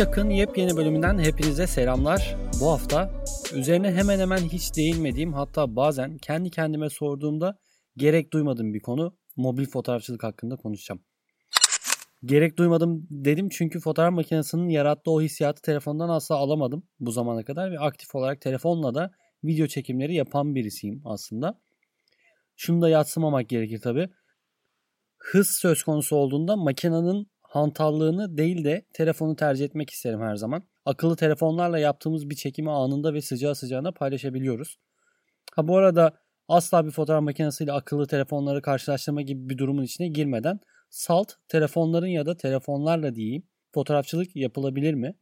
Şak'ın yepyeni bölümünden hepinize selamlar. Bu hafta üzerine hemen hemen hiç değinmediğim hatta bazen kendi kendime sorduğumda gerek duymadığım bir konu mobil fotoğrafçılık hakkında konuşacağım. Gerek duymadım dedim çünkü fotoğraf makinesinin yarattığı o hissiyatı telefondan asla alamadım bu zamana kadar ve aktif olarak telefonla da video çekimleri yapan birisiyim aslında. Şunu da yatsımamak gerekir tabi. Hız söz konusu olduğunda makinenin hantallığını değil de telefonu tercih etmek isterim her zaman. Akıllı telefonlarla yaptığımız bir çekimi anında ve sıcağı sıcağına paylaşabiliyoruz. Ha bu arada asla bir fotoğraf makinesiyle akıllı telefonları karşılaştırma gibi bir durumun içine girmeden salt telefonların ya da telefonlarla diyeyim fotoğrafçılık yapılabilir mi?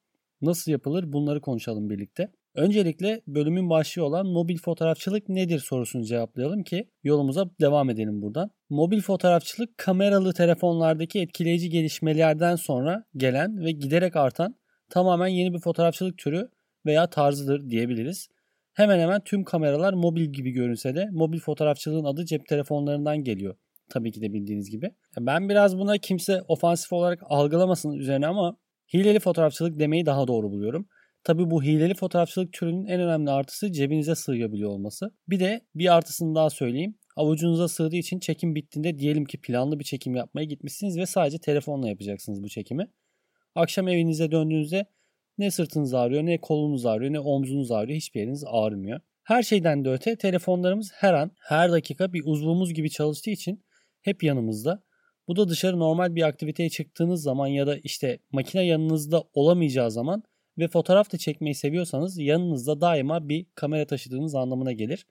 Nasıl yapılır bunları konuşalım birlikte. Öncelikle bölümün başlığı olan mobil fotoğrafçılık nedir sorusunu cevaplayalım ki yolumuza devam edelim buradan. Mobil fotoğrafçılık kameralı telefonlardaki etkileyici gelişmelerden sonra gelen ve giderek artan tamamen yeni bir fotoğrafçılık türü veya tarzıdır diyebiliriz. Hemen hemen tüm kameralar mobil gibi görünse de mobil fotoğrafçılığın adı cep telefonlarından geliyor. Tabii ki de bildiğiniz gibi. Ben biraz buna kimse ofansif olarak algılamasın üzerine ama hileli fotoğrafçılık demeyi daha doğru buluyorum. Tabi bu hileli fotoğrafçılık türünün en önemli artısı cebinize sığabiliyor olması. Bir de bir artısını daha söyleyeyim. Avucunuza sığdığı için çekim bittiğinde diyelim ki planlı bir çekim yapmaya gitmişsiniz ve sadece telefonla yapacaksınız bu çekimi. Akşam evinize döndüğünüzde ne sırtınız ağrıyor, ne kolunuz ağrıyor, ne omzunuz ağrıyor, hiçbir yeriniz ağrımıyor. Her şeyden de öte telefonlarımız her an, her dakika bir uzvumuz gibi çalıştığı için hep yanımızda. Bu da dışarı normal bir aktiviteye çıktığınız zaman ya da işte makine yanınızda olamayacağı zaman ve fotoğraf da çekmeyi seviyorsanız yanınızda daima bir kamera taşıdığınız anlamına gelir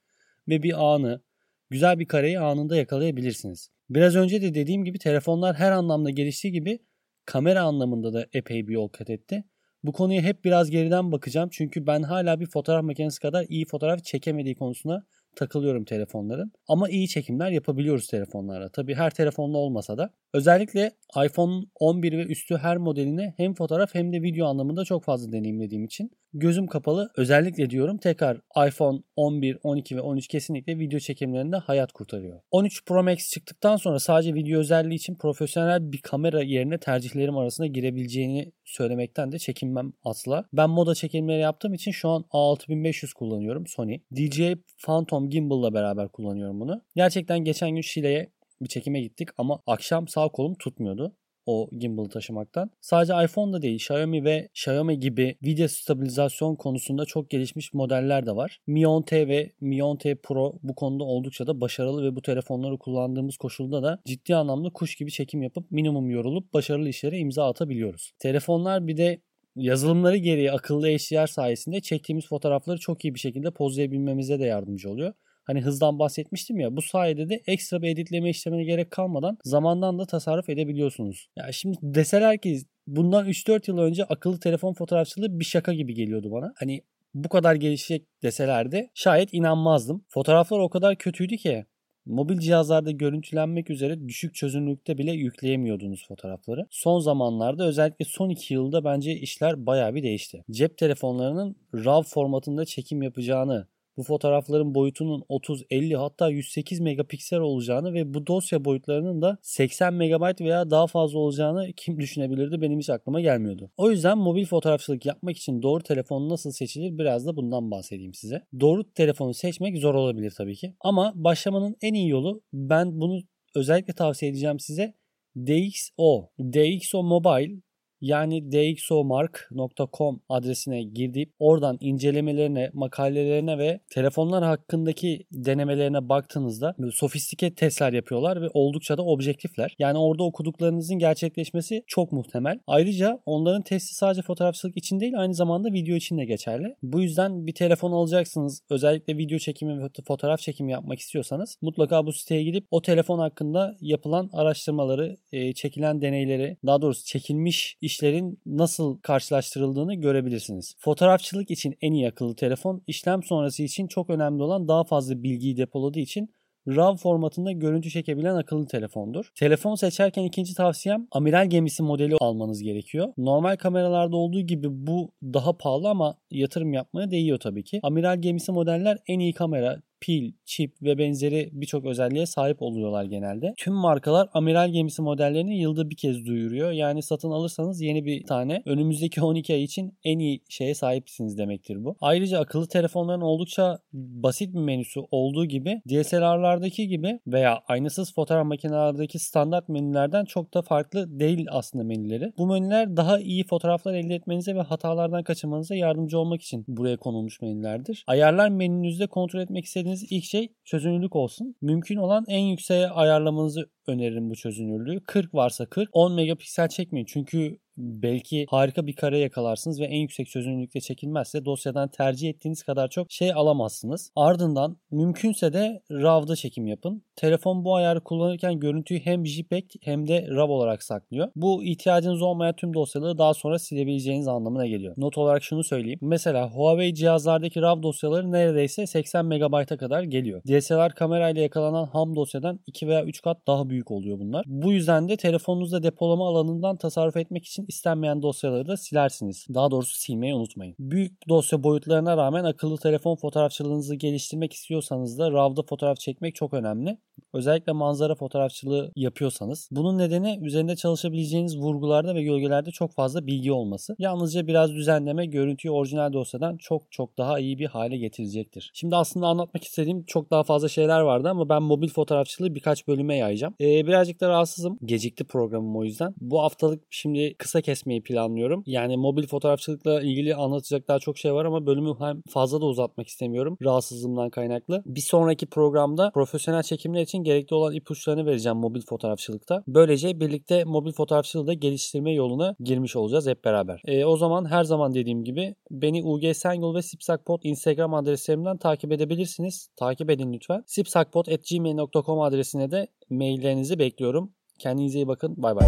ve bir anı, güzel bir kareyi anında yakalayabilirsiniz. Biraz önce de dediğim gibi telefonlar her anlamda geliştiği gibi kamera anlamında da epey bir yol kat etti. Bu konuya hep biraz geriden bakacağım çünkü ben hala bir fotoğraf makinesi kadar iyi fotoğraf çekemediği konusuna takılıyorum telefonların. Ama iyi çekimler yapabiliyoruz telefonlarla. Tabi her telefonla olmasa da. Özellikle iPhone 11 ve üstü her modeline hem fotoğraf hem de video anlamında çok fazla deneyimlediğim için gözüm kapalı özellikle diyorum tekrar iPhone 11, 12 ve 13 kesinlikle video çekimlerinde hayat kurtarıyor. 13 Pro Max çıktıktan sonra sadece video özelliği için profesyonel bir kamera yerine tercihlerim arasında girebileceğini söylemekten de çekinmem asla. Ben moda çekimleri yaptığım için şu an A6500 kullanıyorum Sony. DJI Phantom Gimbal'la beraber kullanıyorum bunu. Gerçekten geçen gün Şile'ye bir çekime gittik ama akşam sağ kolum tutmuyordu o gimbal'ı taşımaktan. Sadece iPhone'da değil Xiaomi ve Xiaomi gibi video stabilizasyon konusunda çok gelişmiş modeller de var. Mi 10T ve Mi 10T Pro bu konuda oldukça da başarılı ve bu telefonları kullandığımız koşulda da ciddi anlamda kuş gibi çekim yapıp minimum yorulup başarılı işlere imza atabiliyoruz. Telefonlar bir de yazılımları gereği akıllı HDR sayesinde çektiğimiz fotoğrafları çok iyi bir şekilde pozlayabilmemize de yardımcı oluyor. Hani hızdan bahsetmiştim ya bu sayede de ekstra bir editleme işlemine gerek kalmadan zamandan da tasarruf edebiliyorsunuz. Ya şimdi deseler ki bundan 3-4 yıl önce akıllı telefon fotoğrafçılığı bir şaka gibi geliyordu bana. Hani bu kadar gelişecek deselerdi şayet inanmazdım. Fotoğraflar o kadar kötüydü ki Mobil cihazlarda görüntülenmek üzere düşük çözünürlükte bile yükleyemiyordunuz fotoğrafları. Son zamanlarda özellikle son 2 yılda bence işler bayağı bir değişti. Cep telefonlarının RAW formatında çekim yapacağını bu fotoğrafların boyutunun 30, 50 hatta 108 megapiksel olacağını ve bu dosya boyutlarının da 80 megabayt veya daha fazla olacağını kim düşünebilirdi benim hiç aklıma gelmiyordu. O yüzden mobil fotoğrafçılık yapmak için doğru telefon nasıl seçilir biraz da bundan bahsedeyim size. Doğru telefonu seçmek zor olabilir tabii ki. Ama başlamanın en iyi yolu ben bunu özellikle tavsiye edeceğim size DxO. DxO Mobile yani dxomark.com adresine girip oradan incelemelerine, makalelerine ve telefonlar hakkındaki denemelerine baktığınızda sofistike testler yapıyorlar ve oldukça da objektifler. Yani orada okuduklarınızın gerçekleşmesi çok muhtemel. Ayrıca onların testi sadece fotoğrafçılık için değil aynı zamanda video için de geçerli. Bu yüzden bir telefon alacaksınız. Özellikle video çekimi ve fotoğraf çekimi yapmak istiyorsanız mutlaka bu siteye gidip o telefon hakkında yapılan araştırmaları, çekilen deneyleri, daha doğrusu çekilmiş işlerin nasıl karşılaştırıldığını görebilirsiniz. Fotoğrafçılık için en iyi akıllı telefon, işlem sonrası için çok önemli olan daha fazla bilgiyi depoladığı için RAW formatında görüntü çekebilen akıllı telefondur. Telefon seçerken ikinci tavsiyem amiral gemisi modeli almanız gerekiyor. Normal kameralarda olduğu gibi bu daha pahalı ama yatırım yapmaya değiyor tabii ki. Amiral gemisi modeller en iyi kamera, pil, çip ve benzeri birçok özelliğe sahip oluyorlar genelde. Tüm markalar amiral gemisi modellerini yılda bir kez duyuruyor. Yani satın alırsanız yeni bir tane önümüzdeki 12 ay için en iyi şeye sahipsiniz demektir bu. Ayrıca akıllı telefonların oldukça basit bir menüsü olduğu gibi DSLR'lardaki gibi veya aynasız fotoğraf makinelerdeki standart menülerden çok da farklı değil aslında menüleri. Bu menüler daha iyi fotoğraflar elde etmenize ve hatalardan kaçınmanıza yardımcı olmak için buraya konulmuş menülerdir. Ayarlar menünüzde kontrol etmek istediğiniz ilk şey çözünürlük olsun. Mümkün olan en yükseğe ayarlamanızı öneririm bu çözünürlüğü. 40 varsa 40. 10 megapiksel çekmeyin. Çünkü belki harika bir kare yakalarsınız ve en yüksek çözünürlükte çekilmezse dosyadan tercih ettiğiniz kadar çok şey alamazsınız. Ardından mümkünse de RAW'da çekim yapın. Telefon bu ayarı kullanırken görüntüyü hem JPEG hem de RAW olarak saklıyor. Bu ihtiyacınız olmayan tüm dosyaları daha sonra silebileceğiniz anlamına geliyor. Not olarak şunu söyleyeyim. Mesela Huawei cihazlardaki RAW dosyaları neredeyse 80 MB'a kadar geliyor. DSLR kamerayla yakalanan ham dosyadan 2 veya 3 kat daha büyük oluyor bunlar. Bu yüzden de telefonunuzda depolama alanından tasarruf etmek için istenmeyen dosyaları da silersiniz. Daha doğrusu silmeyi unutmayın. Büyük dosya boyutlarına rağmen akıllı telefon fotoğrafçılığınızı geliştirmek istiyorsanız da RAW'da fotoğraf çekmek çok önemli. Özellikle manzara fotoğrafçılığı yapıyorsanız. Bunun nedeni üzerinde çalışabileceğiniz vurgularda ve gölgelerde çok fazla bilgi olması. Yalnızca biraz düzenleme görüntüyü orijinal dosyadan çok çok daha iyi bir hale getirecektir. Şimdi aslında anlatmak istediğim çok daha fazla şeyler vardı ama ben mobil fotoğrafçılığı birkaç bölüme yayacağım. Ee, birazcık da rahatsızım. Gecikti programım o yüzden. Bu haftalık şimdi kısa kesmeyi planlıyorum. Yani mobil fotoğrafçılıkla ilgili anlatacak daha çok şey var ama bölümü hem fazla da uzatmak istemiyorum. Rahatsızlığımdan kaynaklı. Bir sonraki programda profesyonel çekimler için gerekli olan ipuçlarını vereceğim mobil fotoğrafçılıkta. Böylece birlikte mobil fotoğrafçılığı da geliştirme yoluna girmiş olacağız hep beraber. E, o zaman her zaman dediğim gibi beni UG Sengül ve Sipsakpot Instagram adreslerimden takip edebilirsiniz. Takip edin lütfen. sipsakpot.gmail.com adresine de maillerinizi bekliyorum. Kendinize iyi bakın. Bay bay.